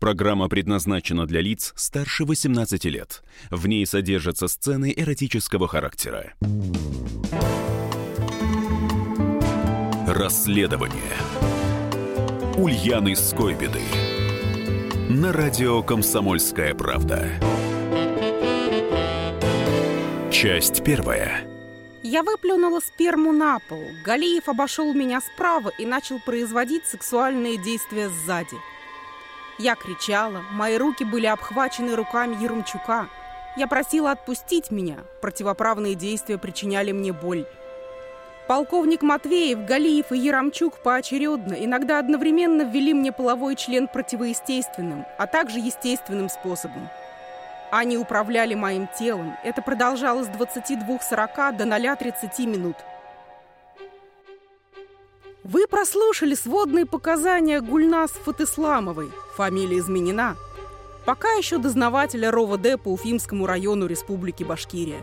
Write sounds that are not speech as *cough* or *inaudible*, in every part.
Программа предназначена для лиц старше 18 лет. В ней содержатся сцены эротического характера. Расследование Ульяны Скойбеды на радио «Комсомольская правда». Часть первая. Я выплюнула сперму на пол. Галиев обошел меня справа и начал производить сексуальные действия сзади. Я кричала, мои руки были обхвачены руками Ермчука. Я просила отпустить меня, противоправные действия причиняли мне боль. Полковник Матвеев, Галиев и Яромчук поочередно, иногда одновременно ввели мне половой член противоестественным, а также естественным способом. Они управляли моим телом. Это продолжалось с 22.40 до 0.30 минут. Вы прослушали сводные показания Гульнас Фатисламовой. Фамилия изменена. Пока еще дознавателя РОВД по Уфимскому району Республики Башкирия.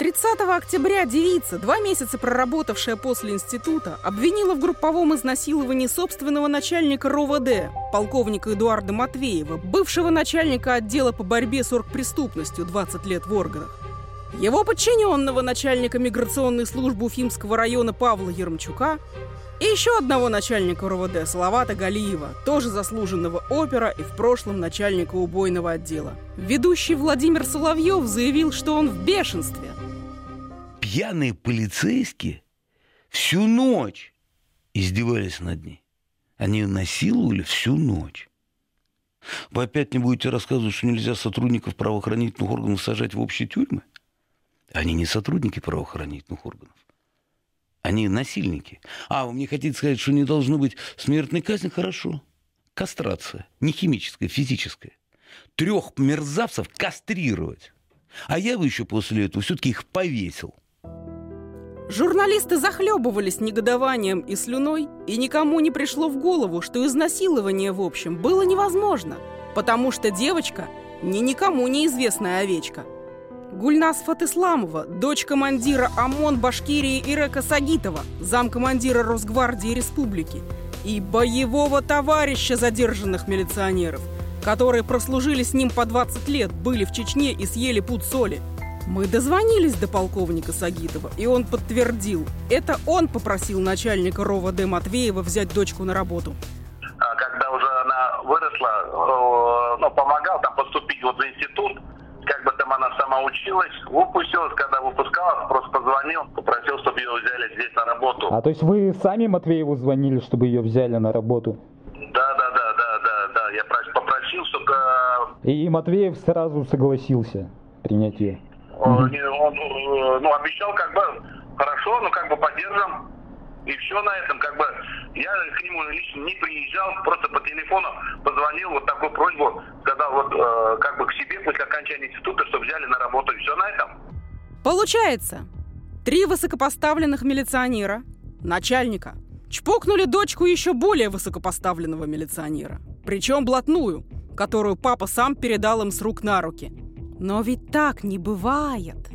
30 октября девица, два месяца проработавшая после института, обвинила в групповом изнасиловании собственного начальника РОВД, полковника Эдуарда Матвеева, бывшего начальника отдела по борьбе с оргпреступностью 20 лет в органах. Его подчиненного начальника миграционной службы Уфимского района Павла Ермчука и еще одного начальника РОВД Салавата Галиева, тоже заслуженного опера и в прошлом начальника убойного отдела. Ведущий Владимир Соловьев заявил, что он в бешенстве – пьяные полицейские всю ночь издевались над ней. Они ее насиловали всю ночь. Вы опять не будете рассказывать, что нельзя сотрудников правоохранительных органов сажать в общие тюрьмы? Они не сотрудники правоохранительных органов. Они насильники. А, вы мне хотите сказать, что не должно быть смертной казни? Хорошо. Кастрация. Не химическая, физическая. Трех мерзавцев кастрировать. А я бы еще после этого все-таки их повесил – Журналисты захлебывались негодованием и слюной, и никому не пришло в голову, что изнасилование, в общем, было невозможно, потому что девочка не никому неизвестная овечка. Гульнас Фатисламова, дочь командира ОМОН Башкирии Ирека Сагитова, замкомандира Росгвардии Республики, и боевого товарища задержанных милиционеров, которые прослужили с ним по 20 лет, были в Чечне и съели пуд соли – мы дозвонились до полковника Сагитова, и он подтвердил. Это он попросил начальника РОВД Матвеева взять дочку на работу. А когда уже она выросла, ну, помогал там поступить вот в институт, там она сама училась, выпустилась, когда выпускалась, просто позвонил, попросил, чтобы ее взяли здесь на работу. А то есть вы сами Матвееву звонили, чтобы ее взяли на работу? Да, да, да, да, да, да, я попросил, чтобы... И Матвеев сразу согласился принять ее? Он, он э, ну, обещал как бы хорошо, ну как бы поддержим. И все на этом, как бы, я к нему лично не приезжал, просто по телефону позвонил, вот такую просьбу, сказал вот э, как бы к себе после окончания института, чтобы взяли на работу, и все на этом. Получается, три высокопоставленных милиционера, начальника, чпокнули дочку еще более высокопоставленного милиционера, причем блатную, которую папа сам передал им с рук на руки – но ведь так не бывает.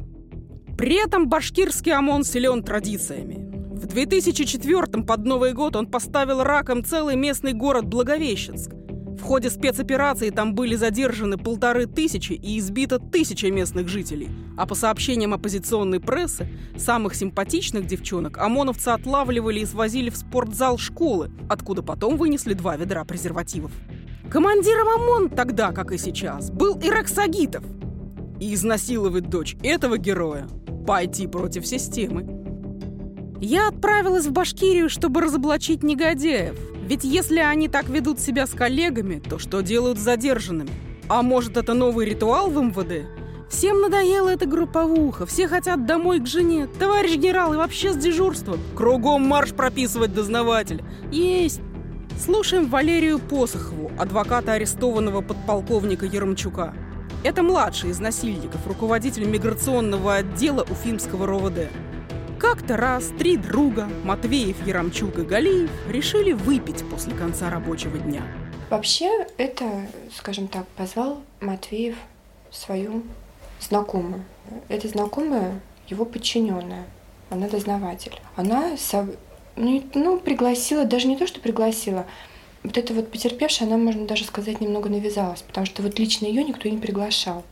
При этом башкирский ОМОН силен традициями. В 2004 под Новый год он поставил раком целый местный город Благовещенск. В ходе спецоперации там были задержаны полторы тысячи и избито тысяча местных жителей. А по сообщениям оппозиционной прессы, самых симпатичных девчонок ОМОНовцы отлавливали и свозили в спортзал школы, откуда потом вынесли два ведра презервативов. Командиром ОМОН тогда, как и сейчас, был Ирак Сагитов – и изнасиловать дочь этого героя – пойти против системы. Я отправилась в Башкирию, чтобы разоблачить негодяев. Ведь если они так ведут себя с коллегами, то что делают с задержанными? А может, это новый ритуал в МВД? Всем надоела эта групповуха, все хотят домой к жене. Товарищ генерал, и вообще с дежурством. Кругом марш прописывать дознаватель. Есть. Слушаем Валерию Посохову, адвоката арестованного подполковника Ермчука. Это младший из насильников, руководитель миграционного отдела Уфимского РОВД. Как-то раз три друга, Матвеев, Яромчук и Галиев, решили выпить после конца рабочего дня. Вообще, это, скажем так, позвал Матвеев свою знакомую. Эта знакомая его подчиненная, она дознаватель. Она ну, пригласила, даже не то, что пригласила, вот эта вот потерпевшая, она, можно даже сказать, немного навязалась, потому что вот лично ее никто не приглашал.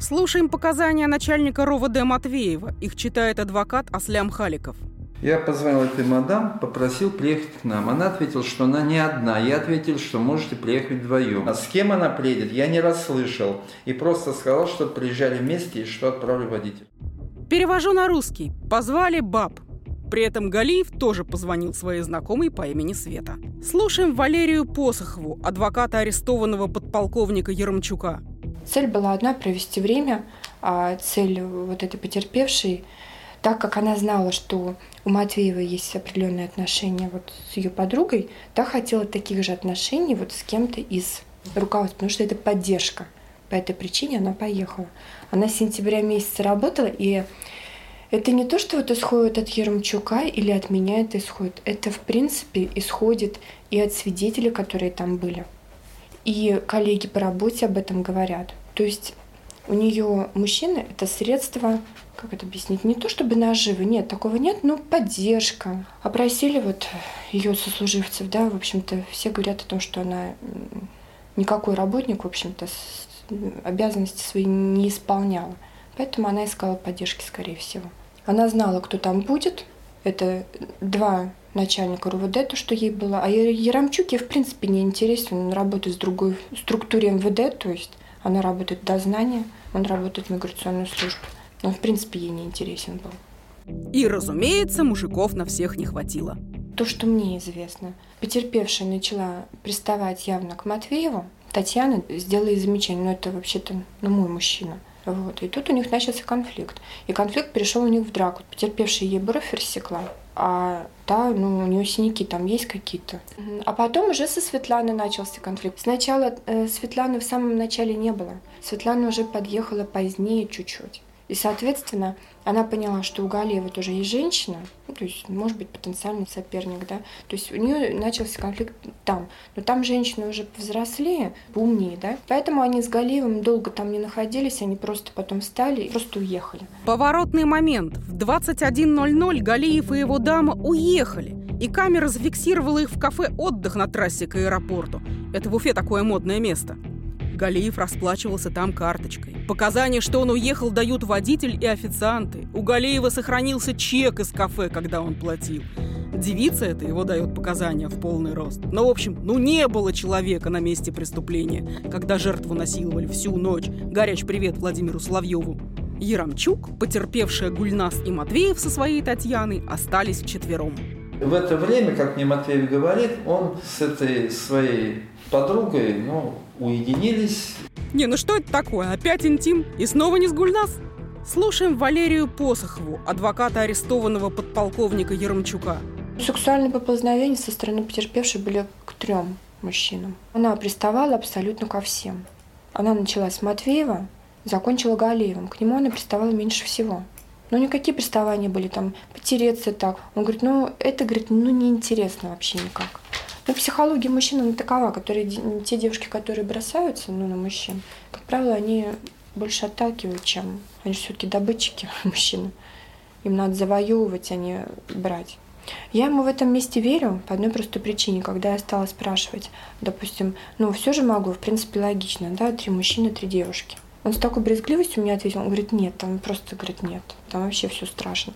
Слушаем показания начальника РОВД Матвеева. Их читает адвокат Аслям Халиков. Я позвонил этой мадам, попросил приехать к нам. Она ответила, что она не одна. Я ответил, что можете приехать вдвоем. А с кем она приедет, я не расслышал. И просто сказал, что приезжали вместе и что отправлю водителя. Перевожу на русский. Позвали баб. При этом Галиев тоже позвонил своей знакомой по имени Света. Слушаем Валерию Посохову, адвоката арестованного подполковника Еромчука. Цель была одна – провести время, а цель вот этой потерпевшей, так как она знала, что у Матвеева есть определенные отношения вот с ее подругой, та хотела таких же отношений вот с кем-то из руководства, потому что это поддержка. По этой причине она поехала. Она с сентября месяца работала, и это не то, что вот исходит от Еремчука или от меня это исходит. Это, в принципе, исходит и от свидетелей, которые там были. И коллеги по работе об этом говорят. То есть у нее мужчина – это средство, как это объяснить, не то чтобы наживы, нет, такого нет, но поддержка. Опросили вот ее сослуживцев, да, в общем-то, все говорят о том, что она никакой работник, в общем-то, обязанности свои не исполняла. Поэтому она искала поддержки, скорее всего. Она знала, кто там будет. Это два начальника РУВД, то, что ей было. А Ярамчук ей, в принципе, не интересен. Он работает в другой структуре МВД, то есть она работает до знания, он работает в миграционной службе. Он, в принципе, ей не интересен был. И, разумеется, мужиков на всех не хватило. То, что мне известно. Потерпевшая начала приставать явно к Матвееву. Татьяна сделала ей замечание, но это вообще-то ну, мой мужчина. Вот. И тут у них начался конфликт. И конфликт перешел у них в драку. Потерпевшая ей бровь рассекла, а та, ну, у нее синяки там есть какие-то. А потом уже со Светланой начался конфликт. Сначала э, Светланы в самом начале не было. Светлана уже подъехала позднее чуть-чуть. И, соответственно, она поняла, что у Галиева тоже есть женщина, ну, то есть, может быть, потенциальный соперник, да. То есть у нее начался конфликт там. Но там женщины уже повзрослее, поумнее, да. Поэтому они с Галиевым долго там не находились, они просто потом встали и просто уехали. Поворотный момент. В 21.00 Галиев и его дама уехали. И камера зафиксировала их в кафе «Отдых» на трассе к аэропорту. Это в Уфе такое модное место. Галиев расплачивался там карточкой. Показания, что он уехал, дают водитель и официанты. У Галиева сохранился чек из кафе, когда он платил. Девица это его дает показания в полный рост. Но, в общем, ну не было человека на месте преступления, когда жертву насиловали всю ночь. Горяч привет Владимиру Соловьеву. Ярамчук, потерпевшая Гульнас и Матвеев со своей Татьяной остались вчетвером. В это время, как мне Матвеев говорит, он с этой своей подругой, ну, уединились. Не, ну что это такое? Опять интим? И снова не с Гульнас? Слушаем Валерию Посохову, адвоката арестованного подполковника Еромчука. Сексуальные поползновения со стороны потерпевшей были к трем мужчинам. Она приставала абсолютно ко всем. Она начала с Матвеева, закончила Галеевым. К нему она приставала меньше всего. Но никакие приставания были там, потереться так. Он говорит, ну это, говорит, ну неинтересно вообще никак. Ну, психология мужчин, она такова, которые, те девушки, которые бросаются ну, на мужчин, как правило, они больше отталкивают, чем они же все-таки добытчики *laughs* мужчины. Им надо завоевывать, а не брать. Я ему в этом месте верю по одной простой причине. Когда я стала спрашивать, допустим, ну все же могу, в принципе, логично, да, три мужчины, три девушки. Он с такой брезгливостью мне ответил, он говорит, нет, там просто, говорит, нет, там вообще все страшно.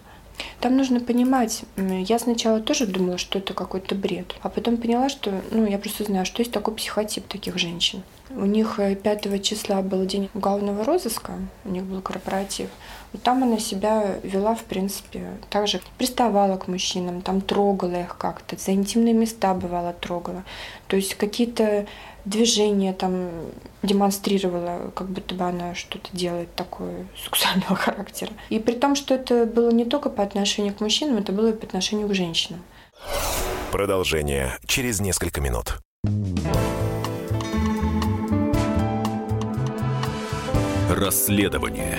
Там нужно понимать, я сначала тоже думала, что это какой-то бред, а потом поняла, что, ну, я просто знаю, что есть такой психотип таких женщин. У них 5 э, числа был день уголовного розыска, у них был корпоратив. Вот там она себя вела, в принципе, также приставала к мужчинам, там трогала их как-то, за интимные места бывало трогала. То есть какие-то движения там демонстрировала, как будто бы она что-то делает такое *laughs* сексуального характера. И при том, что это было не только по отношению к мужчинам, это было и по отношению к женщинам. Продолжение через несколько минут. Расследование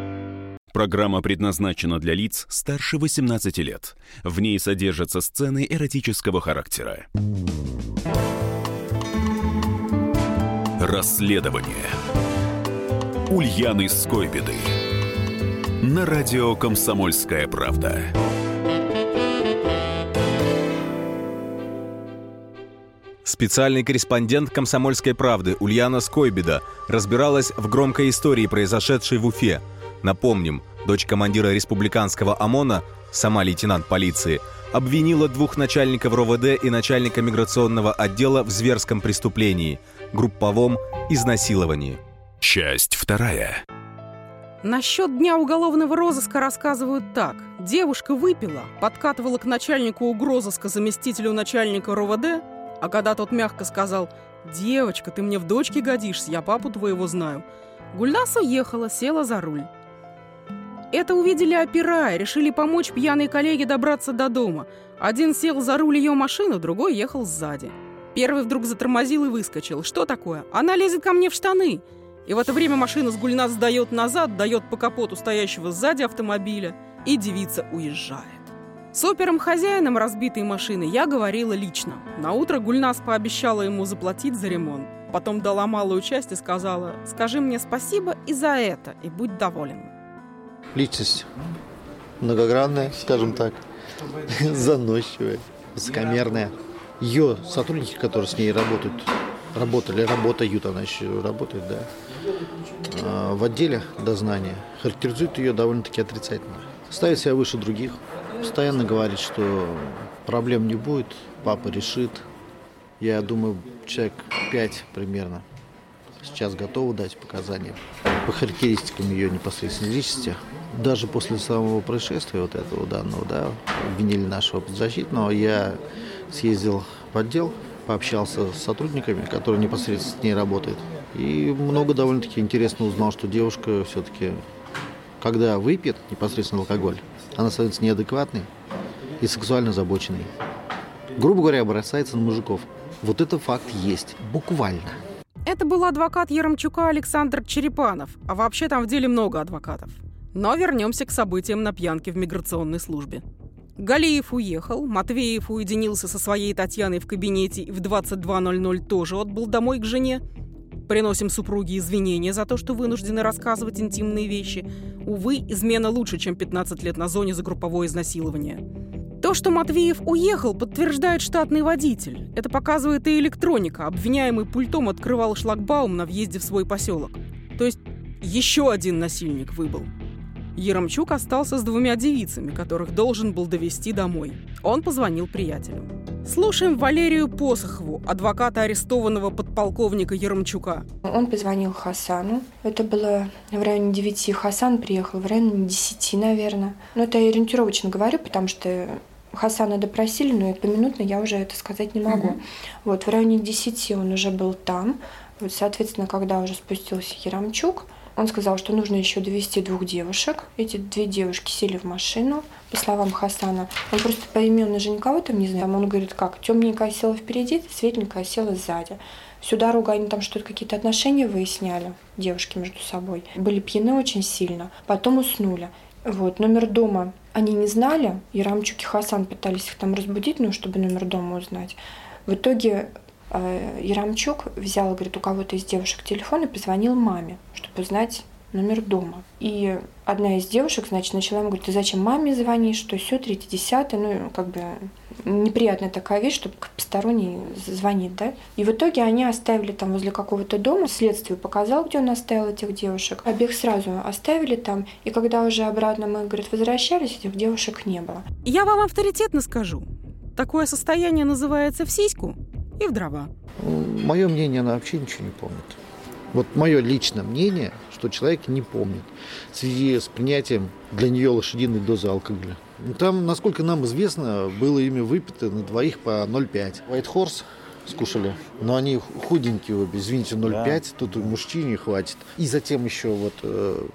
Программа предназначена для лиц старше 18 лет. В ней содержатся сцены эротического характера. Расследование Ульяны Скойбеды на радио «Комсомольская правда». Специальный корреспондент «Комсомольской правды» Ульяна Скойбеда разбиралась в громкой истории, произошедшей в Уфе. Напомним, дочь командира республиканского ОМОНа, сама лейтенант полиции, обвинила двух начальников РОВД и начальника миграционного отдела в зверском преступлении – групповом изнасиловании. Часть вторая. Насчет дня уголовного розыска рассказывают так. Девушка выпила, подкатывала к начальнику угрозыска заместителю начальника РОВД, а когда тот мягко сказал «Девочка, ты мне в дочке годишься, я папу твоего знаю», Гульнас уехала, села за руль. Это увидели опера и решили помочь пьяной коллеге добраться до дома. Один сел за руль ее машины, другой ехал сзади. Первый вдруг затормозил и выскочил. Что такое? Она лезет ко мне в штаны. И в это время машина с Гульнас сдает назад, дает по капоту стоящего сзади автомобиля, и девица уезжает. С опером-хозяином разбитой машины я говорила лично. На утро Гульнас пообещала ему заплатить за ремонт. Потом дала малую часть и сказала, скажи мне спасибо и за это, и будь доволен. Личность многогранная, скажем так, *laughs* заносчивая, высокомерная. Ее сотрудники, которые с ней работают, работали, работают, она еще работает, да, а, в отделе дознания, характеризуют ее довольно-таки отрицательно. Ставит себя выше других, постоянно говорит, что проблем не будет, папа решит. Я думаю, человек пять примерно сейчас готовы дать показания по характеристикам ее непосредственной личности. Даже после самого происшествия вот этого данного, да, обвинили нашего подзащитного, я съездил в отдел, пообщался с сотрудниками, которые непосредственно с ней работают. И много довольно-таки интересно узнал, что девушка все-таки, когда выпьет непосредственно алкоголь, она становится неадекватной и сексуально озабоченной. Грубо говоря, бросается на мужиков. Вот это факт есть, буквально. Это был адвокат Яромчука Александр Черепанов, а вообще там в деле много адвокатов. Но вернемся к событиям на пьянке в миграционной службе. Галиев уехал, Матвеев уединился со своей Татьяной в кабинете и в 22.00 тоже отбыл домой к жене. Приносим супруге извинения за то, что вынуждены рассказывать интимные вещи. Увы, измена лучше, чем 15 лет на зоне за групповое изнасилование. То, что Матвеев уехал, подтверждает штатный водитель. Это показывает и электроника. Обвиняемый пультом открывал шлагбаум на въезде в свой поселок. То есть еще один насильник выбыл. Яромчук остался с двумя девицами, которых должен был довести домой. Он позвонил приятелю. Слушаем Валерию Посохову, адвоката арестованного подполковника Яромчука. Он позвонил Хасану. Это было в районе 9. Хасан приехал в районе 10, наверное. Но это я ориентировочно говорю, потому что Хасана допросили, но и поминутно я уже это сказать не могу. Mm-hmm. Вот в районе 10 он уже был там. Вот, соответственно, когда уже спустился Яромчук, он сказал, что нужно еще довести двух девушек. Эти две девушки сели в машину, по словам Хасана. Он просто поименно же никого там не знает. Он говорит, как, темненькая села впереди, светленькая села сзади. Всю дорогу они там что-то какие-то отношения выясняли, девушки между собой. Были пьяны очень сильно, потом уснули. Вот, номер дома они не знали, и Рамчук и Хасан пытались их там разбудить, ну, чтобы номер дома узнать. В итоге э, Ярамчук взял, говорит, у кого-то из девушек телефон и позвонил маме, чтобы узнать номер дома. И одна из девушек, значит, начала ему говорить, ты зачем маме звонишь, что все, третье, десятое, ну, как бы неприятная такая вещь, чтобы посторонний звонит, да. И в итоге они оставили там возле какого-то дома, следствие показал, где он оставил этих девушек. Обеих сразу оставили там, и когда уже обратно мы, говорит, возвращались, этих девушек не было. Я вам авторитетно скажу, такое состояние называется в сиську и в дрова. Мое мнение, она вообще ничего не помнит. Вот мое личное мнение, что человек не помнит в связи с принятием для нее лошадиной дозы алкоголя. Там, насколько нам известно, было ими выпито на двоих по 0,5. White Horse скушали. Но они худенькие обе, извините, 0,5, тут мужчине хватит. И затем еще вот э,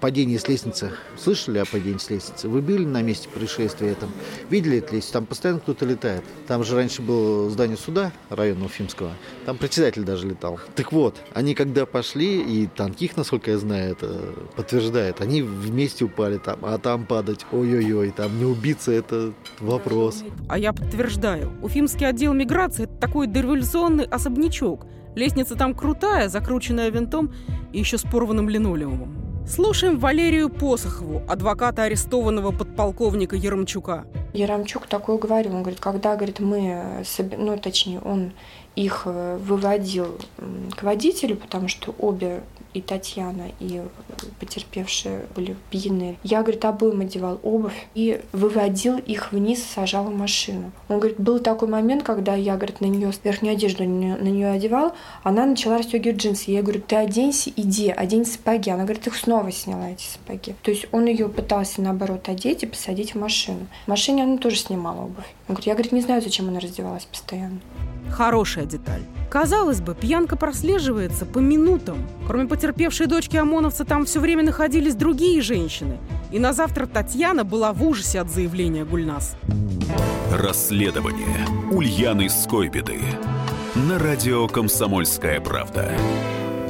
падение с лестницы. Слышали о падении с лестницы? Вы были на месте происшествия там? Видели эту лестницу? Там постоянно кто-то летает. Там же раньше было здание суда района Уфимского. Там председатель даже летал. Так вот, они когда пошли, и Танких, насколько я знаю, это подтверждает, они вместе упали там, а там падать, ой-ой-ой, там не убиться, это вопрос. А я подтверждаю, Уфимский отдел миграции – это такой дореволюционный особнячок. Лестница там крутая, закрученная винтом и еще с порванным линолеумом. Слушаем Валерию Посохову, адвоката арестованного подполковника Яромчука. Яромчук такое говорил, он говорит, когда, говорит, мы, ну, точнее, он их э, выводил к водителю, потому что обе и Татьяна, и потерпевшие были пьяны. Я, говорит, обоим одевал обувь и выводил их вниз, сажал в машину. Он говорит, был такой момент, когда я, говорит, на нее верхнюю одежду на нее одевал, она начала расстегивать джинсы. Я говорю, ты оденься, иди, одень сапоги. Она говорит, их снова сняла эти сапоги. То есть он ее пытался, наоборот, одеть и посадить в машину. В машине она тоже снимала обувь. Он говорит, я, говорит, не знаю, зачем она раздевалась постоянно. Хорошая деталь. Казалось бы, пьянка прослеживается по минутам. Кроме потерпевшей дочки ОМОНовца, там все время находились другие женщины. И на завтра Татьяна была в ужасе от заявления Гульнас. Расследование Ульяны Скойбеды. На радио «Комсомольская правда».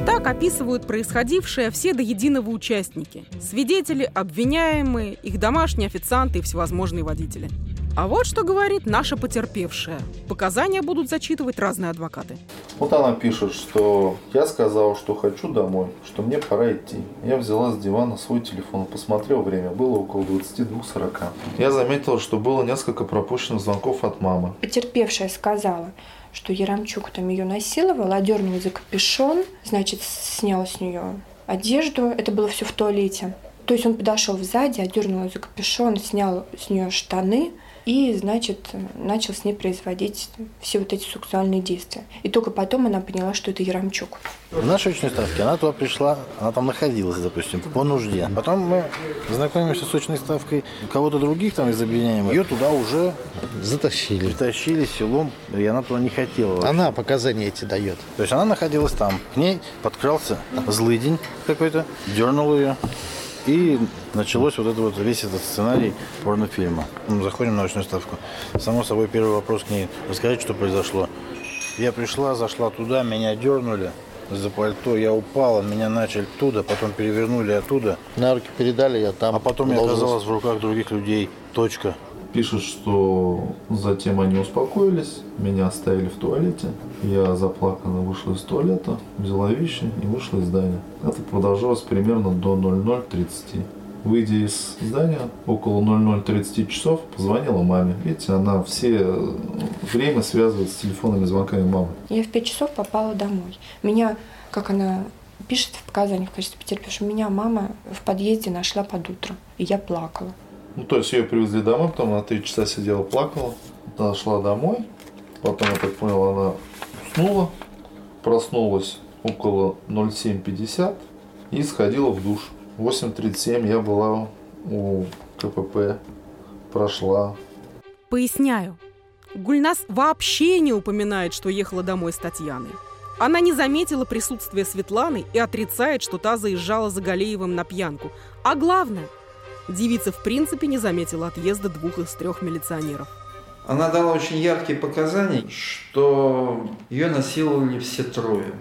Так описывают происходившее все до единого участники. Свидетели, обвиняемые, их домашние официанты и всевозможные водители. А вот что говорит наша потерпевшая. Показания будут зачитывать разные адвокаты. Вот она пишет, что я сказал, что хочу домой, что мне пора идти. Я взяла с дивана свой телефон, посмотрел время, было около 22.40. Я заметила, что было несколько пропущенных звонков от мамы. Потерпевшая сказала, что Ярамчук там ее насиловал, одернул за капюшон, значит, снял с нее одежду. Это было все в туалете. То есть он подошел сзади, одернул ее за капюшон, снял с нее штаны, и, значит, начал с ней производить все вот эти сексуальные действия. И только потом она поняла, что это Яромчук. В нашей очной ставке она туда пришла, она там находилась, допустим, по нужде. Потом мы знакомимся с очной ставкой кого-то других там из обвиняемых. Ее туда уже затащили. Притащили селом, и она туда не хотела. Вообще. Она показания эти дает. То есть она находилась там. К ней подкрался злый день какой-то, дернул ее. И началось вот это вот весь этот сценарий порнофильма. Мы заходим на очную ставку. Само собой, первый вопрос к ней. Расскажите, что произошло. Я пришла, зашла туда, меня дернули за пальто, я упала, меня начали оттуда, потом перевернули оттуда. На руки передали, я там. А потом я оказалась в руках других людей. Точка. Пишут, что затем они успокоились, меня оставили в туалете. Я заплаканно вышла из туалета, взяла вещи и вышла из здания. Это продолжалось примерно до 00.30. Выйдя из здания, около 00.30 часов, позвонила маме. Видите, она все время связывает с телефонными звонками мамы. Я в 5 часов попала домой. Меня, как она пишет в показаниях в качестве потерпевшего, меня мама в подъезде нашла под утро, и я плакала. Ну, то есть ее привезли домой, потом она три часа сидела, плакала. Она шла домой, потом, я так понял, она уснула, проснулась около 07.50 и сходила в душ. В 8.37 я была у КПП, прошла. Поясняю. Гульнас вообще не упоминает, что ехала домой с Татьяной. Она не заметила присутствия Светланы и отрицает, что та заезжала за Галеевым на пьянку. А главное – Девица в принципе не заметила отъезда двух из трех милиционеров. Она дала очень яркие показания, что ее насиловали все трое.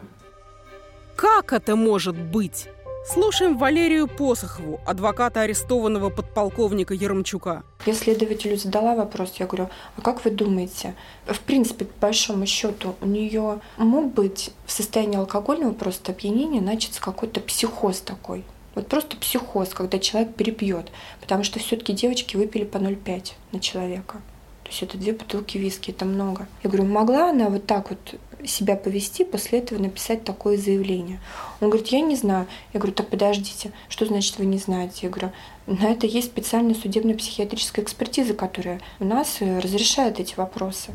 Как это может быть? Слушаем Валерию Посохову, адвоката арестованного подполковника Еромчука. Я следователю задала вопрос, я говорю, а как вы думаете, в принципе, по большому счету, у нее мог быть в состоянии алкогольного просто опьянения начаться какой-то психоз такой? Вот просто психоз, когда человек перепьет. Потому что все-таки девочки выпили по 0,5 на человека. То есть это две бутылки виски, это много. Я говорю, могла она вот так вот себя повести, после этого написать такое заявление. Он говорит, я не знаю. Я говорю, так подождите, что значит вы не знаете? Я говорю, на это есть специальная судебно-психиатрическая экспертиза, которая у нас э, разрешает эти вопросы.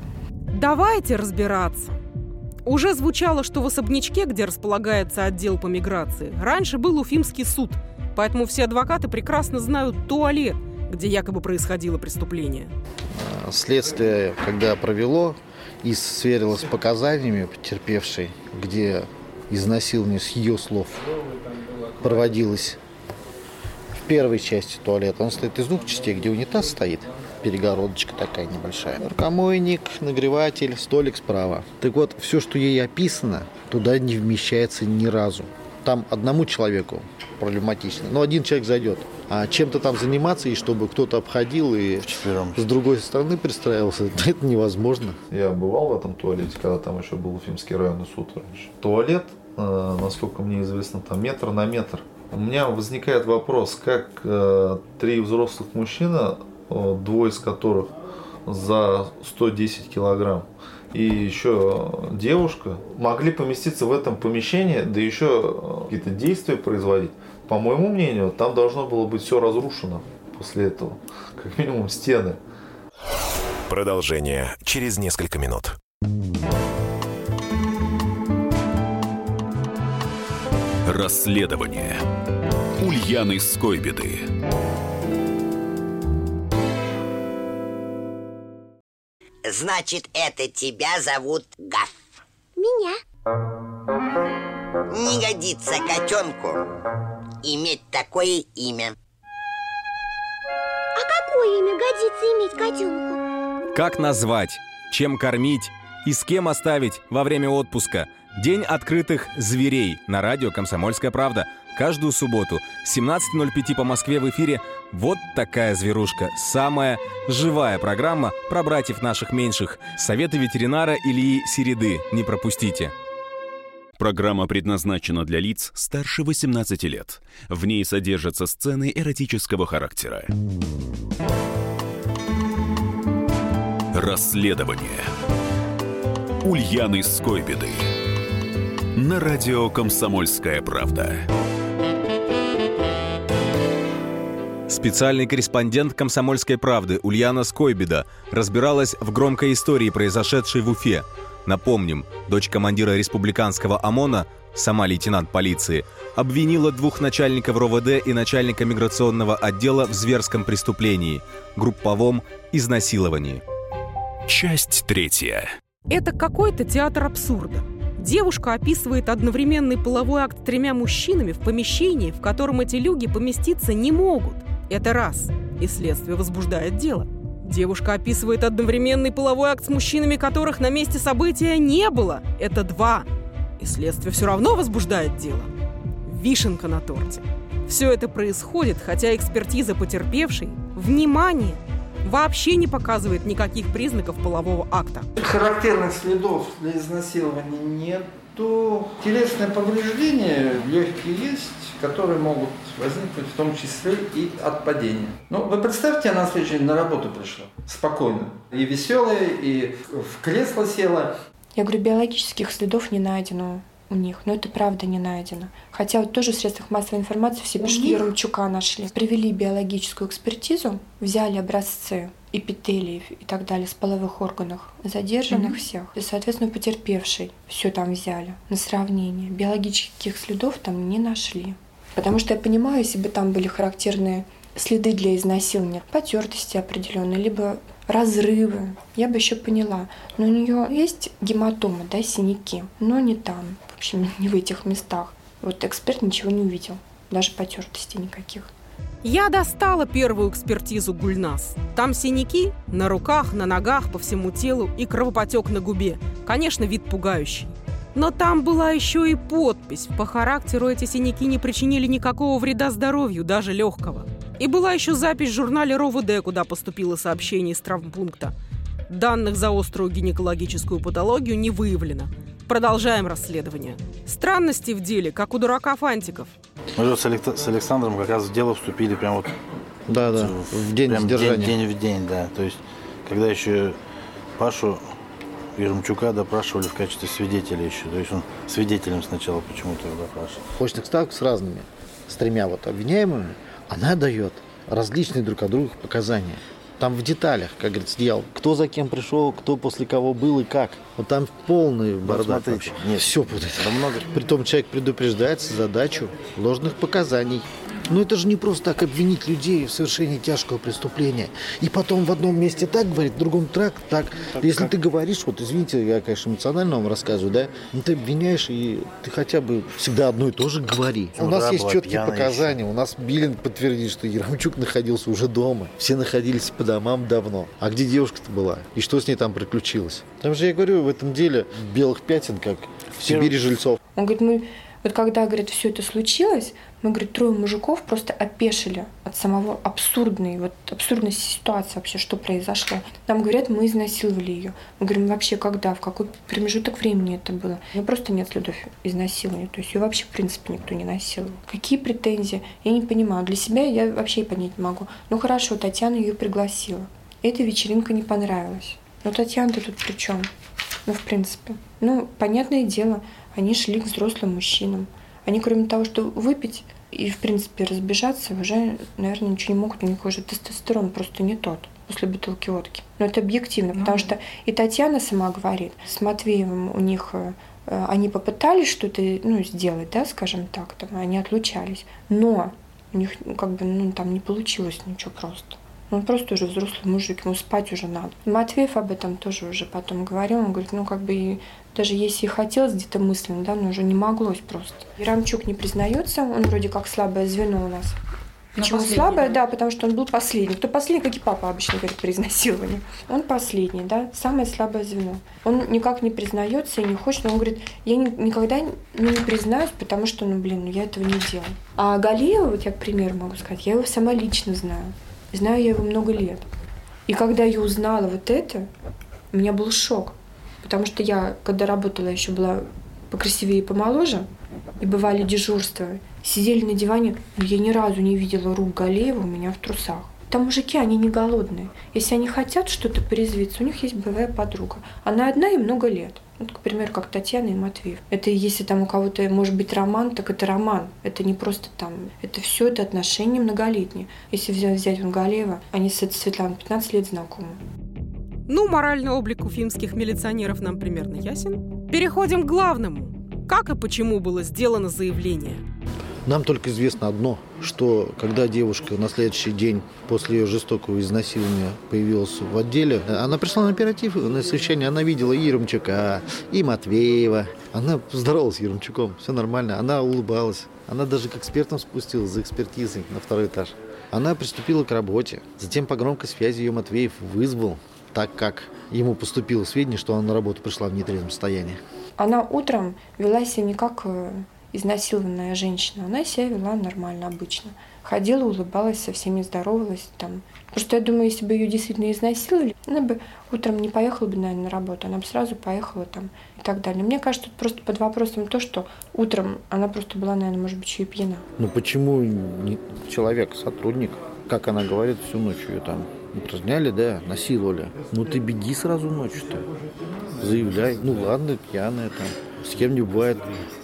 Давайте разбираться. Уже звучало, что в особнячке, где располагается отдел по миграции, раньше был Уфимский суд, поэтому все адвокаты прекрасно знают туалет, где якобы происходило преступление. Следствие, когда провело и сверилась с показаниями потерпевшей, где изнасилование с ее слов проводилось в первой части туалета. Он стоит из двух частей, где унитаз стоит, перегородочка такая небольшая. Рукомойник, нагреватель, столик справа. Так вот, все, что ей описано, туда не вмещается ни разу. Там одному человеку проблематично, но один человек зайдет. А чем-то там заниматься, и чтобы кто-то обходил и с другой стороны пристраивался, *laughs* это невозможно. Я бывал в этом туалете, когда там еще был Уфимский районный суд раньше. Туалет, э, насколько мне известно, там метр на метр. У меня возникает вопрос, как э, три взрослых мужчины, э, двое из которых за 110 килограмм, и еще девушка могли поместиться в этом помещении, да еще какие-то действия производить. По моему мнению, там должно было быть все разрушено после этого. *laughs* Как минимум стены. Продолжение через несколько минут. Расследование Ульяны Скойбеды. Значит, это тебя зовут Гаф. Меня. Не годится котенку иметь такое имя. А какое имя годится иметь котенку? Как назвать, чем кормить и с кем оставить во время отпуска? День открытых зверей на радио «Комсомольская правда». Каждую субботу 17.05 по Москве в эфире «Вот такая зверушка». Самая живая программа про братьев наших меньших. Советы ветеринара Ильи Середы. Не пропустите. Программа предназначена для лиц старше 18 лет. В ней содержатся сцены эротического характера. Расследование Ульяны Скойбеды на радио «Комсомольская правда». Специальный корреспондент «Комсомольской правды» Ульяна Скойбеда разбиралась в громкой истории, произошедшей в Уфе. Напомним, дочь командира республиканского ОМОНа, сама лейтенант полиции, обвинила двух начальников РОВД и начальника миграционного отдела в зверском преступлении – групповом изнасиловании. Часть третья. Это какой-то театр абсурда. Девушка описывает одновременный половой акт тремя мужчинами в помещении, в котором эти люди поместиться не могут. Это раз. И следствие возбуждает дело. Девушка описывает одновременный половой акт с мужчинами, которых на месте события не было. Это два. И следствие все равно возбуждает дело. Вишенка на торте. Все это происходит, хотя экспертиза потерпевшей, внимание, вообще не показывает никаких признаков полового акта. Характерных следов для изнасилования нету. Телесное повреждение легкие есть, которые могут возникнуть в том числе и от падения. Ну, вы представьте, она на следующий день на работу пришла, спокойно. И веселая, и в кресло села. Я говорю, биологических следов не найдено у них, но это правда не найдено. Хотя вот тоже в средствах массовой информации все пишут, них? Еремчука нашли. Провели биологическую экспертизу, взяли образцы эпителиев и так далее с половых органов задержанных Мгм. всех. И, соответственно, потерпевший все там взяли на сравнение. Биологических следов там не нашли. Потому что я понимаю, если бы там были характерные следы для изнасилования, потертости определенные, либо разрывы, я бы еще поняла. Но у нее есть гематомы, да, синяки, но не там, в общем, *laughs* не в этих местах. Вот эксперт ничего не увидел, даже потертостей никаких. Я достала первую экспертизу Гульнас. Там синяки на руках, на ногах, по всему телу и кровопотек на губе. Конечно, вид пугающий. Но там была еще и подпись. По характеру эти синяки не причинили никакого вреда здоровью, даже легкого. И была еще запись в журнале РОВД, куда поступило сообщение из травмпункта. Данных за острую гинекологическую патологию не выявлено. Продолжаем расследование. Странности в деле, как у дурака Фантиков. Мы же с, Алек- с Александром как раз в дело вступили прям вот Да, да, в день прям задержания. День, день в день, да. То есть, когда еще Пашу Еремчука допрашивали в качестве свидетеля еще. То есть он свидетелем сначала почему-то его допрашивал. очных ставок с разными, с тремя вот обвиняемыми, она дает различные друг от друга показания. Там в деталях, как говорится, дьявол. Кто за кем пришел, кто после кого был и как. Вот там полный бардак вообще. Все путает. Да много. Притом человек предупреждается задачу ложных показаний. Но это же не просто так обвинить людей в совершении тяжкого преступления. И потом в одном месте так говорить, в другом так, так. так Если как? ты говоришь, вот извините, я, конечно, эмоционально вам рассказываю, да, но ты обвиняешь, и ты хотя бы всегда одно и то же говори. У нас есть четкие показания, еще. у нас Биллинг подтвердит, что Яромчук находился уже дома. Все находились по домам давно. А где девушка-то была? И что с ней там приключилось? Там же, я говорю, в этом деле белых пятен, как в Сибири жильцов. Он говорит, мы вот когда, говорит, все это случилось, мы, говорит, трое мужиков просто опешили от самого абсурдной, вот абсурдности ситуации вообще, что произошло. Нам говорят, мы изнасиловали ее. Мы говорим, вообще когда, в какой промежуток времени это было? Ну просто нет следов изнасилования. То есть ее вообще в принципе никто не насиловал. Какие претензии? Я не понимаю. Для себя я вообще понять не могу. Ну хорошо, Татьяна ее пригласила. Эта вечеринка не понравилась. Но Татьяна-то тут при чем? Ну, в принципе. Ну, понятное дело, они шли к взрослым мужчинам. Они, кроме того, что выпить и, в принципе, разбежаться, уже, наверное, ничего не могут. У них уже тестостерон просто не тот после бутылки водки. Но это объективно, ну, потому что и Татьяна сама говорит, с Матвеевым у них э, они попытались что-то ну, сделать, да, скажем так, там, они отлучались, но у них ну, как бы ну, там не получилось ничего просто. Он просто уже взрослый мужик, ему спать уже надо. Матвеев об этом тоже уже потом говорил. Он говорит, ну как бы даже если и хотелось где-то мысленно, да, но уже не моглось просто. Ярамчук не признается, он вроде как слабое звено у нас. Почему слабое? Да, потому что он был последний. Кто последний, как и папа обычно говорит при изнасиловании. Он последний, да, самое слабое звено. Он никак не признается и не хочет, но он говорит, я ни, никогда не, не признаюсь, потому что, ну, блин, ну, я этого не делаю. А Галиева, вот я, к примеру, могу сказать, я его сама лично знаю. Знаю я его много лет. И когда я узнала вот это, у меня был шок. Потому что я, когда работала, еще была покрасивее и помоложе, и бывали дежурства, сидели на диване, я ни разу не видела рук Галеева у меня в трусах. Там мужики, они не голодные. Если они хотят что-то порезвиться, у них есть боевая подруга. Она одна и много лет. Вот, к примеру, как Татьяна и Матвеев. Это если там у кого-то может быть роман, так это роман. Это не просто там, это все это отношения многолетние. Если взять, взять Галеева, они с этой Светланой 15 лет знакомы. Ну, моральный облик уфимских милиционеров нам примерно ясен. Переходим к главному. Как и почему было сделано заявление? Нам только известно одно, что когда девушка на следующий день после ее жестокого изнасилования появилась в отделе, она пришла на оператив, на совещание, она видела и Еремчука, и Матвеева. Она поздоровалась с Еремчуком, все нормально, она улыбалась. Она даже к экспертам спустилась за экспертизой на второй этаж. Она приступила к работе. Затем по громкой связи ее Матвеев вызвал так как ему поступило сведения, что она на работу пришла в нетрезвом состоянии. Она утром вела себя не как э, изнасилованная женщина, она себя вела нормально, обычно. Ходила, улыбалась, со всеми здоровалась. Там. Просто я думаю, если бы ее действительно изнасиловали, она бы утром не поехала бы, наверное, на работу, она бы сразу поехала там и так далее. Мне кажется, тут просто под вопросом то, что утром она просто была, наверное, может быть, еще и пьяна. Ну почему не человек, сотрудник, как она говорит, всю ночь ее там упраздняли, да, насиловали. Ну ты беги сразу ночью-то. Заявляй. Ну ладно, пьяная там. С кем не бывает.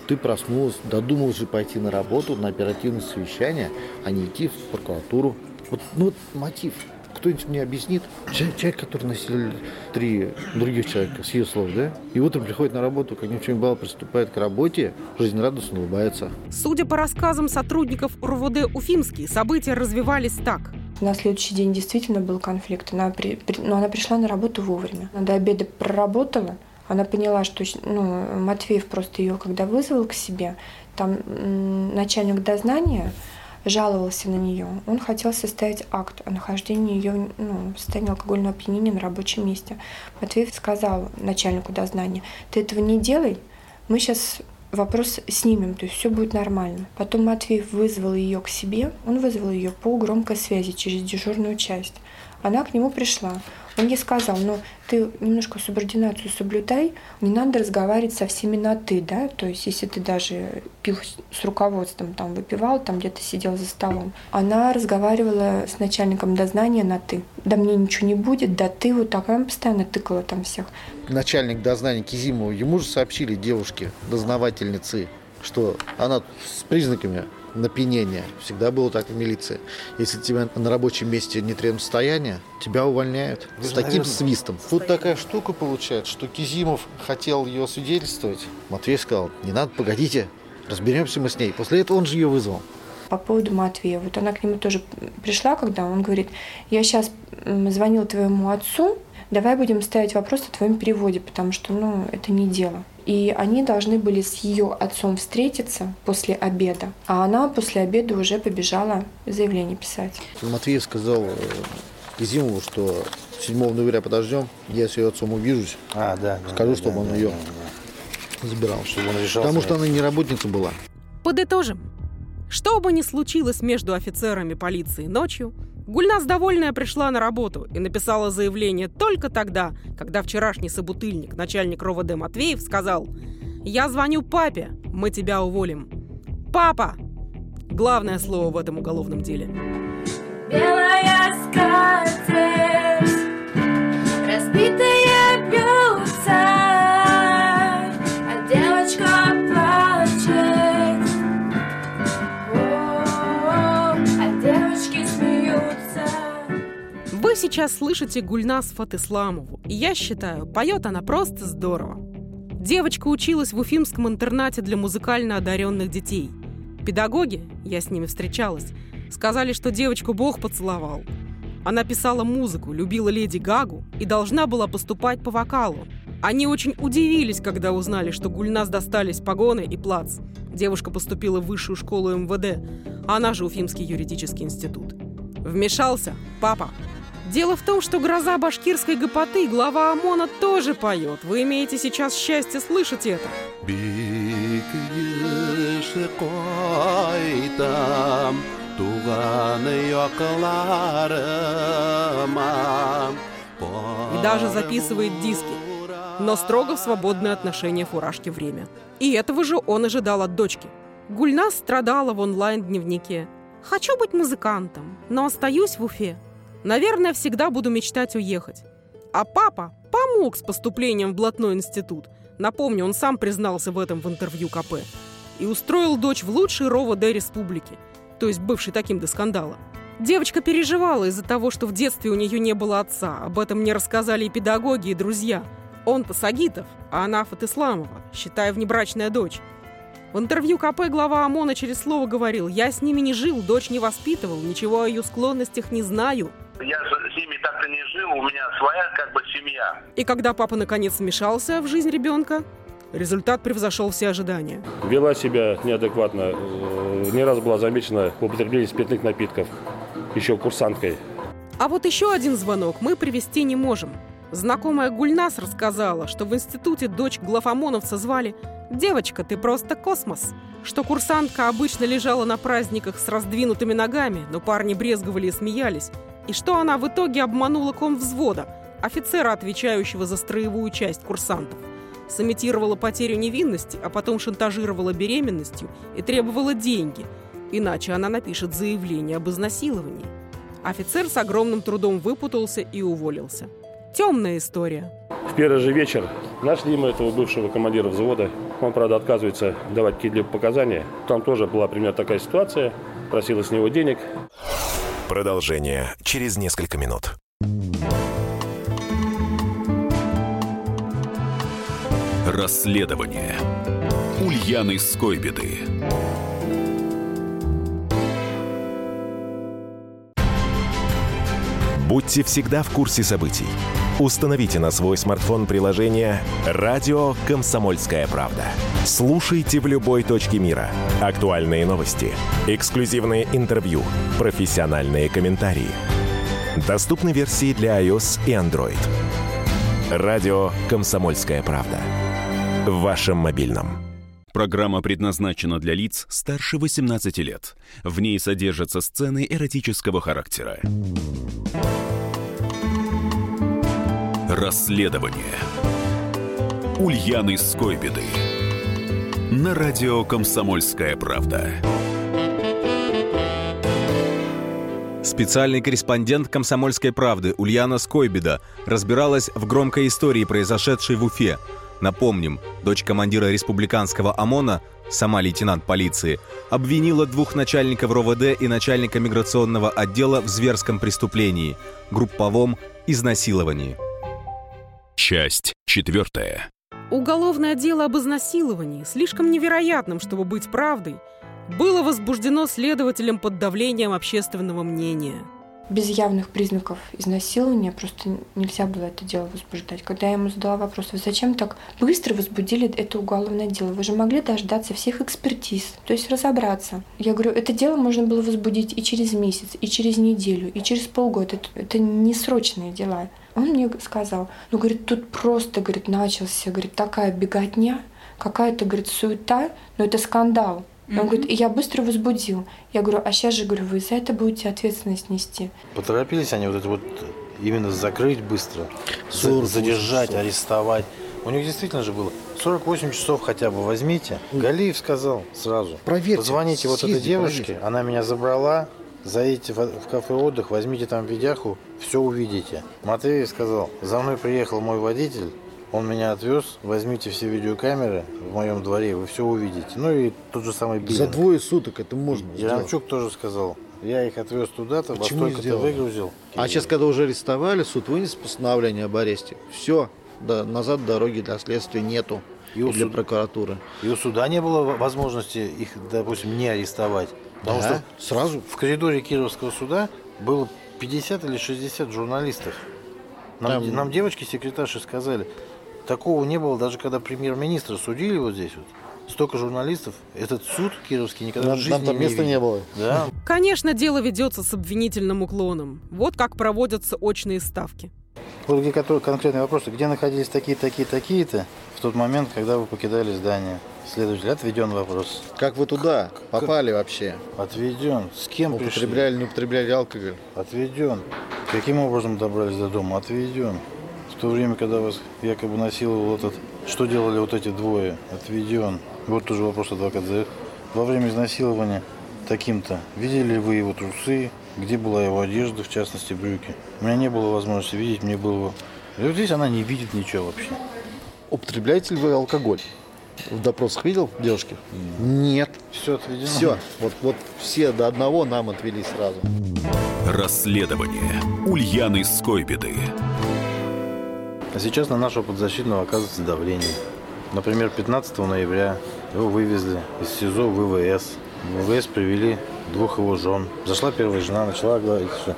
Ты проснулась, додумал же пойти на работу, на оперативное совещание, а не идти в прокуратуру. Вот, ну вот мотив. Кто-нибудь мне объяснит? Человек, человек, который насиловали три других человека, с ее слов, да? И утром приходит на работу, как ни в чем не бывало, приступает к работе, жизнерадостно улыбается. Судя по рассказам сотрудников РУВД Уфимский, события развивались так. На следующий день действительно был конфликт. Она, при, при, но она пришла на работу вовремя. Она до обеда проработала. Она поняла, что ну, Матвеев просто ее, когда вызвал к себе, там начальник дознания жаловался на нее. Он хотел составить акт о нахождении ее ну, в состоянии алкогольного опьянения на рабочем месте. Матвеев сказал начальнику дознания, ты этого не делай, мы сейчас вопрос снимем, то есть все будет нормально. Потом Матвеев вызвал ее к себе, он вызвал ее по громкой связи через дежурную часть. Она к нему пришла. Он ей сказал, ну, ты немножко субординацию соблюдай, не надо разговаривать со всеми на «ты», да, то есть если ты даже пил с руководством, там, выпивал, там где-то сидел за столом. Она разговаривала с начальником дознания на «ты». Да мне ничего не будет, да ты вот так, она постоянно тыкала там всех. Начальник дознания Кизимова, ему же сообщили девушке, дознавательницы, что она с признаками напинение. Всегда было так в милиции. Если тебя на рабочем месте не требует состояния, тебя увольняют. Вы с таким наверное... свистом. Тут такая штука получается, что Кизимов хотел ее свидетельствовать. Матвей сказал, не надо, погодите, разберемся мы с ней. После этого он же ее вызвал. по поводу Матвея. Вот она к нему тоже пришла, когда он говорит, я сейчас звонил твоему отцу, давай будем ставить вопрос о твоем переводе, потому что, ну, это не дело. И они должны были с ее отцом встретиться после обеда. А она после обеда уже побежала заявление писать. Матвеев сказал э, Изимову, что 7 ноября подождем, я с ее отцом увижусь. А, да. Скажу, да, чтобы да, он да, ее да, забирал. Чтобы он решал Потому что она не работница была. Подытожим. Что бы ни случилось между офицерами полиции ночью, Гульнас довольная пришла на работу и написала заявление только тогда, когда вчерашний собутыльник, начальник РОВД Матвеев, сказал «Я звоню папе, мы тебя уволим». Папа! Главное слово в этом уголовном деле. Белая скатерть, разбитые сейчас слышите Гульнас Фатисламову, и я считаю, поет она просто здорово. Девочка училась в Уфимском интернате для музыкально одаренных детей. Педагоги, я с ними встречалась, сказали, что девочку Бог поцеловал. Она писала музыку, любила Леди Гагу и должна была поступать по вокалу. Они очень удивились, когда узнали, что Гульнас достались погоны и плац. Девушка поступила в высшую школу МВД, а она же Уфимский юридический институт. Вмешался папа. Дело в том, что гроза башкирской гопоты, глава ОМОНа, тоже поет. Вы имеете сейчас счастье слышать это. И даже записывает диски. Но строго в свободное отношение фуражки время. И этого же он ожидал от дочки. Гульнас страдала в онлайн-дневнике. «Хочу быть музыкантом, но остаюсь в Уфе. Наверное, всегда буду мечтать уехать». А папа помог с поступлением в блатной институт. Напомню, он сам признался в этом в интервью КП. И устроил дочь в лучший РОВД республики, то есть бывший таким до скандала. Девочка переживала из-за того, что в детстве у нее не было отца. Об этом мне рассказали и педагоги, и друзья. Он-то Сагитов, а она Фатисламова, считая внебрачная дочь. В интервью КП глава ОМОНа через слово говорил, я с ними не жил, дочь не воспитывал, ничего о ее склонностях не знаю. Я с ними так-то не жил, у меня своя как бы семья. И когда папа наконец вмешался в жизнь ребенка, результат превзошел все ожидания. Вела себя неадекватно. Э, Не раз была замечена в употреблении спиртных напитков. Еще курсанткой. А вот еще один звонок мы привести не можем. Знакомая Гульнас рассказала, что в институте дочь главомоновца звали «Девочка, ты просто космос», что курсантка обычно лежала на праздниках с раздвинутыми ногами, но парни брезговали и смеялись, и что она в итоге обманула ком взвода, офицера, отвечающего за строевую часть курсантов. Сымитировала потерю невинности, а потом шантажировала беременностью и требовала деньги, иначе она напишет заявление об изнасиловании. Офицер с огромным трудом выпутался и уволился. Темная история. В первый же вечер нашли мы этого бывшего командира взвода. Он, правда, отказывается давать какие-либо показания. Там тоже была примерно такая ситуация. Просила с него денег. Продолжение через несколько минут. Расследование Ульяны Скойбеды. Будьте всегда в курсе событий. Установите на свой смартфон приложение «Радио Комсомольская правда». Слушайте в любой точке мира. Актуальные новости, эксклюзивные интервью, профессиональные комментарии. Доступны версии для iOS и Android. «Радио Комсомольская правда». В вашем мобильном. Программа предназначена для лиц старше 18 лет. В ней содержатся сцены эротического характера. Расследование Ульяны Скойбеды на радио «Комсомольская правда». Специальный корреспондент «Комсомольской правды» Ульяна Скойбеда разбиралась в громкой истории, произошедшей в Уфе. Напомним, дочь командира республиканского ОМОНа, сама лейтенант полиции, обвинила двух начальников РОВД и начальника миграционного отдела в зверском преступлении – групповом изнасиловании. Часть четвертая. Уголовное дело об изнасиловании, слишком невероятным, чтобы быть правдой, было возбуждено следователем под давлением общественного мнения. Без явных признаков изнасилования просто нельзя было это дело возбуждать. Когда я ему задала вопрос, вы зачем так быстро возбудили это уголовное дело? Вы же могли дождаться всех экспертиз, то есть разобраться. Я говорю, это дело можно было возбудить и через месяц, и через неделю, и через полгода. Это, это не срочные дела. Он мне сказал, ну, говорит, тут просто, говорит, начался, говорит, такая беготня, какая-то, говорит, суета, но это скандал. Он говорит, и я быстро возбудил. Я говорю, а сейчас же, говорю, вы за это будете ответственность нести. Поторопились они вот это вот именно закрыть быстро, за- задержать, арестовать. У них действительно же было 48 часов хотя бы возьмите. Галиев сказал сразу. Проверьте, Позвоните вот этой девушке, проверьте. она меня забрала, заедете в, кафе отдых, возьмите там видяху, все увидите. Матвеев сказал, за мной приехал мой водитель, он меня отвез, возьмите все видеокамеры в моем дворе, вы все увидите. Ну и тот же самый Биллинг. За двое суток это можно. Яремчук тоже сказал, я их отвез туда-то, во столько-то выгрузил. А сейчас, когда уже арестовали, суд вынес постановление об аресте. Все, да, назад дороги для следствия нету. И, у для суд- прокуратуры. И у суда не было во- возможности их, допустим, не арестовать. Потому Да, что сразу. в коридоре Кировского суда было 50 или 60 журналистов. Нам, Там- нам девочки секретарши сказали, такого не было, даже когда премьер-министра судили вот здесь вот. Столько журналистов, этот суд кировский никогда Нам- в жизни нам там места видел. не было. Да, Конечно, дело ведется с обвинительным уклоном. Вот как проводятся очные ставки. Вот где который конкретный вопрос, где находились такие, такие, такие-то в тот момент, когда вы покидали здание? Следователь, отведен вопрос. Как вы туда попали вообще? Отведен. С кем пришли? Употребляли, не употребляли алкоголь? Отведен. Каким образом добрались до дома? Отведен. В то время, когда вас якобы насиловал этот... Что делали вот эти двое? Отведен. Вот тоже вопрос адвокат задает. Во время изнасилования таким-то, видели ли вы его трусы? Где была его одежда, в частности, брюки? У меня не было возможности видеть, мне было... И вот здесь она не видит ничего вообще. Употребляете ли вы алкоголь? В допросах видел девушки? Нет. Все отведено. Все. Вот, вот все до одного нам отвели сразу. Расследование Ульяны Скойбеды. А сейчас на нашего подзащитного оказывается давление. Например, 15 ноября его вывезли из СИЗО в ВВС. В ВВС привели двух его жен. Зашла первая жена, начала говорить, что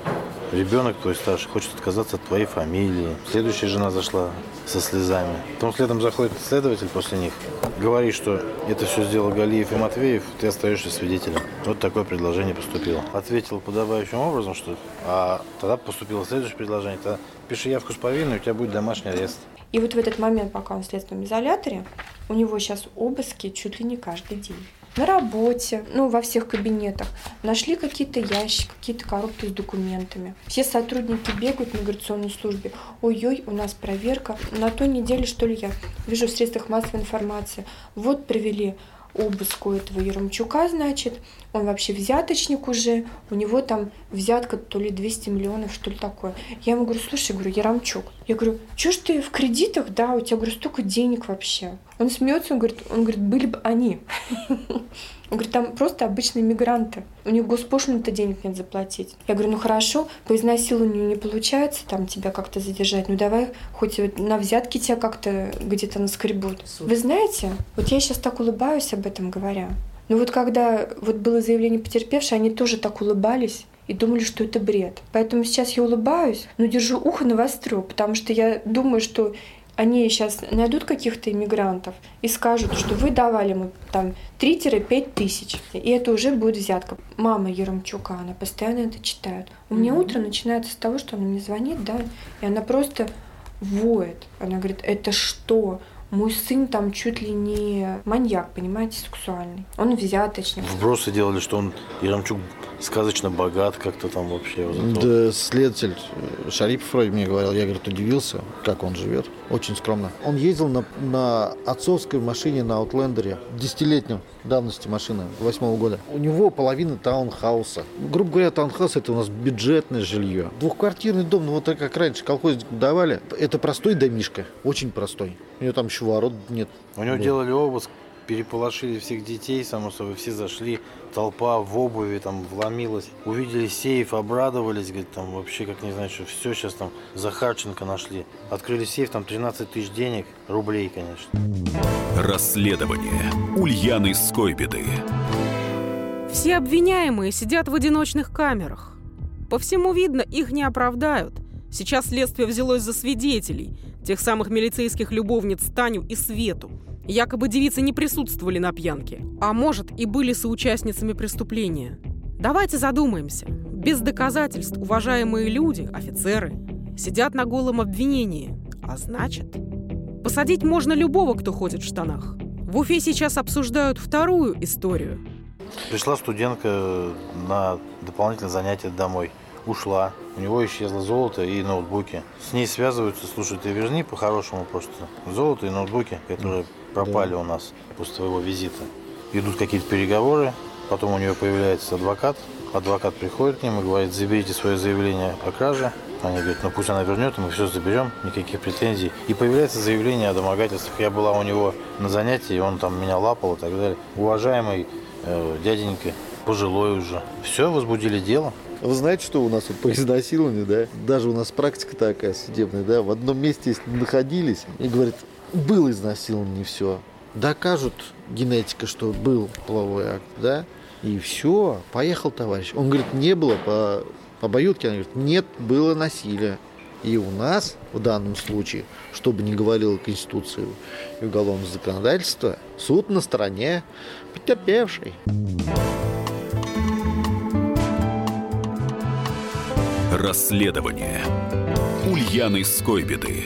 ребенок твой старший хочет отказаться от твоей фамилии. Следующая жена зашла со слезами. Потом следом заходит следователь после них. Говорит, что это все сделал Галиев и Матвеев, ты остаешься свидетелем. Вот такое предложение поступило. Ответил подобающим образом, что а тогда поступило следующее предложение. Тогда пиши явку с повинной, у тебя будет домашний арест. И вот в этот момент, пока он в следственном изоляторе, у него сейчас обыски чуть ли не каждый день. На работе, ну, во всех кабинетах. Нашли какие-то ящики, какие-то коробки с документами. Все сотрудники бегают в миграционной службе. Ой-ой, у нас проверка. На той неделе, что ли, я вижу в средствах массовой информации. Вот привели обыск у этого Еремчука, значит, он вообще взяточник уже, у него там взятка то ли 200 миллионов, что ли такое. Я ему говорю, слушай, говорю, Яромчук, я говорю, что ж ты в кредитах, да, у тебя, говорю, столько денег вообще. Он смеется, он говорит, он говорит, были бы они. *laughs* Он говорит, там просто обычные мигранты. У них госпошлину-то денег нет заплатить. Я говорю, ну хорошо, по изнасилованию не получается там тебя как-то задержать. Ну давай хоть на взятки тебя как-то где-то наскребут. Вы знаете, вот я сейчас так улыбаюсь об этом говоря. Но вот когда вот было заявление потерпевшей, они тоже так улыбались и думали, что это бред. Поэтому сейчас я улыбаюсь, но держу ухо на востро, потому что я думаю, что они сейчас найдут каких-то иммигрантов и скажут, что вы давали ему там 3-5 тысяч, и это уже будет взятка. Мама Еремчука, она постоянно это читает. У меня утро начинается с того, что она мне звонит, да, и она просто воет. Она говорит, это что? Мой сын там чуть ли не маньяк, понимаете, сексуальный. Он взяточник. Вбросы делали, что он Яромчук сказочно богат как-то там вообще. Вот это вот. Да, следователь э, Шарипов вроде мне говорил, я, говорит, удивился, как он живет. Очень скромно. Он ездил на, на отцовской машине на Аутлендере, десятилетнем давности машины, восьмого года. У него половина таунхауса. Грубо говоря, таунхаус это у нас бюджетное жилье. Двухквартирный дом, ну вот так как раньше колхознику давали, это простой домишко, очень простой. У него там еще ворот нет. У него Да. делали обыск, переполошили всех детей, само собой, все зашли, толпа в обуви там вломилась, увидели сейф, обрадовались, говорит, там вообще, как не знаю, что все сейчас там Захарченко нашли. Открыли сейф, там 13 тысяч денег, рублей, конечно. Расследование Ульяны Скойбеды. Все обвиняемые сидят в одиночных камерах. По всему видно, их не оправдают. Сейчас следствие взялось за свидетелей, тех самых милицейских любовниц Таню и Свету. Якобы девицы не присутствовали на пьянке, а может и были соучастницами преступления. Давайте задумаемся. Без доказательств уважаемые люди, офицеры, сидят на голом обвинении. А значит, посадить можно любого, кто ходит в штанах. В Уфе сейчас обсуждают вторую историю. Пришла студентка на дополнительное занятие домой. Ушла. У него исчезло золото и ноутбуки. С ней связываются, слушай, ты верни по-хорошему просто золото и ноутбуки, которые пропали да. у нас после твоего визита. Идут какие-то переговоры, потом у нее появляется адвокат. Адвокат приходит к ним и говорит, заберите свое заявление о краже. Они говорят, ну пусть она вернет, и мы все заберем, никаких претензий. И появляется заявление о домогательствах. Я была у него на занятии, он там меня лапал и так далее. Уважаемый э, дяденька, пожилой уже. Все, возбудили дело. Вы знаете, что у нас вот по изнасилованию, да? Даже у нас практика такая судебная, да? В одном месте если находились и говорит, был изнасилован, не все. Докажут генетика, что был половой акт, да? И все, поехал товарищ. Он говорит, не было по обоюдке, она говорит, нет, было насилие. И у нас в данном случае, чтобы не говорила Конституция и уголовное законодательство, суд на стороне потерпевшей. Расследование Ульяны Скойбеды.